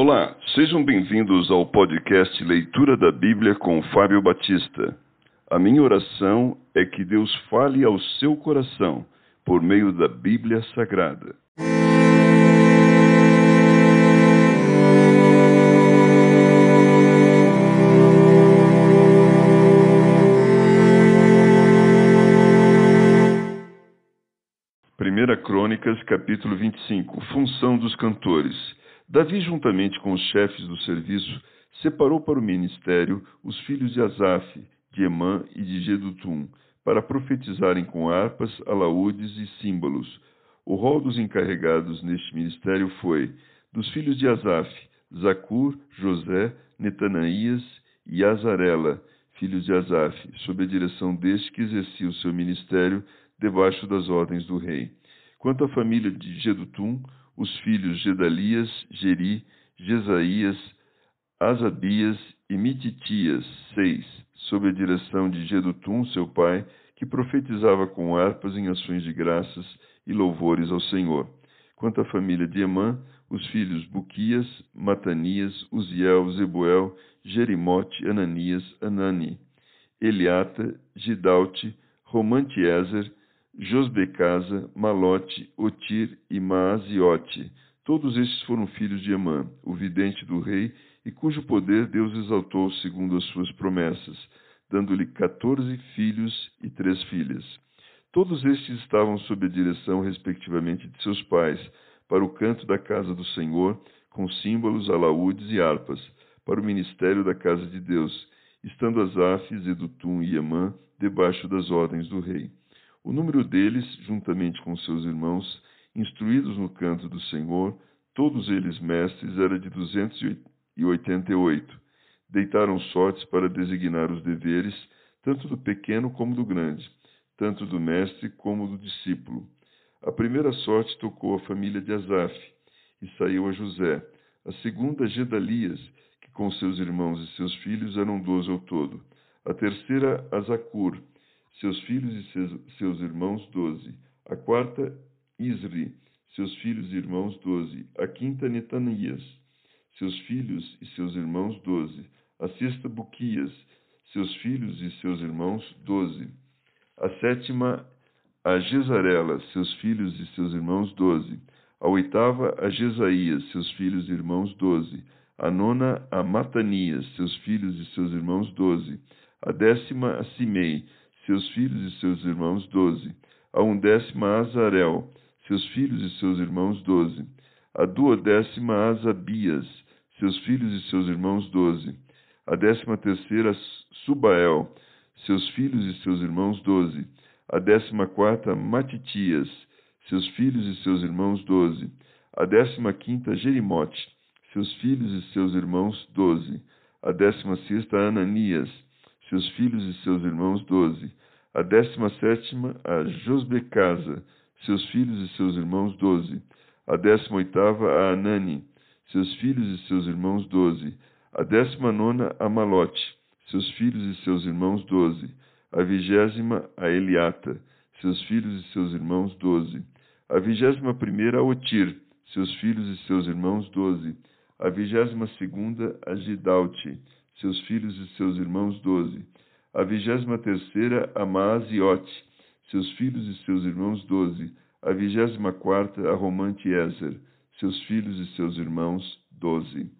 Olá, sejam bem-vindos ao podcast Leitura da Bíblia com Fábio Batista. A minha oração é que Deus fale ao seu coração por meio da Bíblia Sagrada. Primeira Crônicas, capítulo 25. Função dos cantores. Davi, juntamente com os chefes do serviço, separou para o ministério os filhos de Asaf, de Emã e de Gedutum, para profetizarem com harpas, alaúdes e símbolos. O rol dos encarregados neste ministério foi dos filhos de Asaf, Zacur, José, Netanaías e Azarela, filhos de Asaf, sob a direção deste que exercia o seu ministério debaixo das ordens do rei. Quanto à família de Gedutum, os filhos Gedalias, Geri, Jesaías, Asabias e Mititias, seis, sob a direção de Gedutum, seu pai, que profetizava com harpas em ações de graças e louvores ao Senhor. Quanto à família de Emã, os filhos Buquias, Matanias, Uziel, Zebuel, Jerimote, Ananias, Anani, Eliata, Gidalte, Romantiezer, Josbecasa, Malote, Otir e Maaziote. Todos estes foram filhos de Emã, o vidente do rei, e cujo poder Deus exaltou segundo as suas promessas, dando-lhe quatorze filhos e três filhas. Todos estes estavam sob a direção, respectivamente, de seus pais, para o canto da casa do Senhor, com símbolos, alaúdes e harpas, para o ministério da casa de Deus, estando Asaf, Zedutum e Emã debaixo das ordens do rei. O número deles, juntamente com seus irmãos, instruídos no canto do Senhor, todos eles mestres, era de duzentos e oitenta e oito. Deitaram sortes para designar os deveres, tanto do pequeno como do grande, tanto do mestre como do discípulo. A primeira sorte tocou a família de Asaf, e saiu a José. A segunda, Gedalias, que com seus irmãos e seus filhos eram doze ao todo. A terceira, a seus filhos e seus, seus irmãos, doze. A quarta, Isri, seus filhos e irmãos, doze. A quinta, Netanias, seus filhos e seus irmãos, doze. A sexta, Buquias, seus filhos e seus irmãos, doze. A sétima, a Jezarela, seus filhos e seus irmãos, doze. A oitava, a Jesaías, seus filhos e irmãos, doze. A nona, a Matanias, seus filhos e seus irmãos, doze. A décima, a Simei, seus filhos e seus irmãos, doze. A undécima Azarel, seus filhos e seus irmãos, doze. A duodécima Asabias, seus filhos e seus irmãos, doze. A décima terceira Subael, seus filhos e seus irmãos, doze. A décima quarta Matitias, seus filhos e seus irmãos, doze. A décima quinta Jerimote, seus filhos e seus irmãos, doze. A décima sexta Ananias, seus filhos e seus irmãos, doze. A décima sétima, a Josbecasa, seus filhos e seus irmãos, doze. A décima oitava, a Anani, seus filhos e seus irmãos, doze. A décima nona, a Malote, seus filhos e seus irmãos, doze. A vigésima, a Eliata, seus filhos e seus irmãos, doze. A vigésima primeira, a Otir, seus filhos e seus irmãos, doze. A vigésima segunda, a Gidalte, seus filhos e seus irmãos, doze. A vigésima terceira, a Maaziote, seus filhos e seus irmãos, doze. A vigésima quarta, a Romante Ezer, seus filhos e seus irmãos, doze.